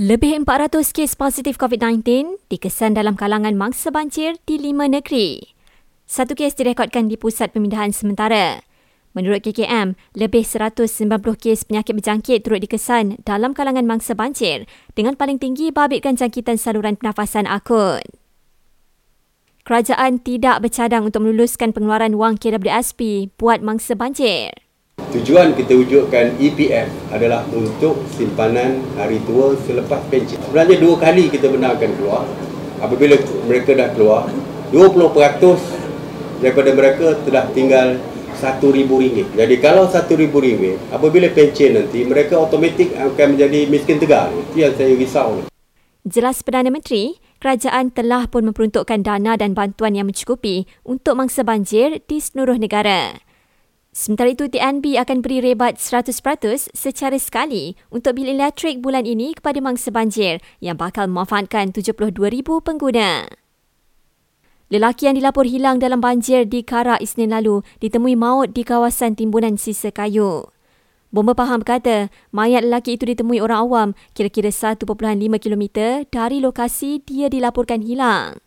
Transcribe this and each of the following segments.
Lebih 400 kes positif COVID-19 dikesan dalam kalangan mangsa banjir di lima negeri. Satu kes direkodkan di pusat pemindahan sementara. Menurut KKM, lebih 190 kes penyakit berjangkit turut dikesan dalam kalangan mangsa banjir dengan paling tinggi babitkan jangkitan saluran pernafasan akut. Kerajaan tidak bercadang untuk meluluskan pengeluaran wang KWSP buat mangsa banjir. Tujuan kita wujudkan EPF adalah untuk simpanan hari tua selepas pension. Sebenarnya dua kali kita benarkan keluar. Apabila mereka dah keluar, 20% daripada mereka telah tinggal RM1,000. Jadi kalau RM1,000, apabila pension nanti, mereka automatik akan menjadi miskin tegar. Itu yang saya risau. Jelas Perdana Menteri, kerajaan telah pun memperuntukkan dana dan bantuan yang mencukupi untuk mangsa banjir di seluruh negara. Sementara itu, TNB akan beri rebat 100% secara sekali untuk bil elektrik bulan ini kepada mangsa banjir yang bakal memanfaatkan 72,000 pengguna. Lelaki yang dilapor hilang dalam banjir di Kara Isnin lalu ditemui maut di kawasan timbunan sisa kayu. Bomba Paham berkata, mayat lelaki itu ditemui orang awam kira-kira 1.5 km dari lokasi dia dilaporkan hilang.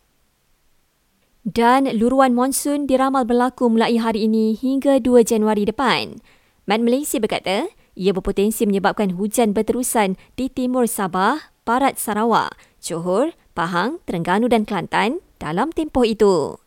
Dan luruan monsun diramal berlaku mulai hari ini hingga 2 Januari depan. Met Malaysia berkata, ia berpotensi menyebabkan hujan berterusan di timur Sabah, barat Sarawak, Johor, Pahang, Terengganu dan Kelantan dalam tempoh itu.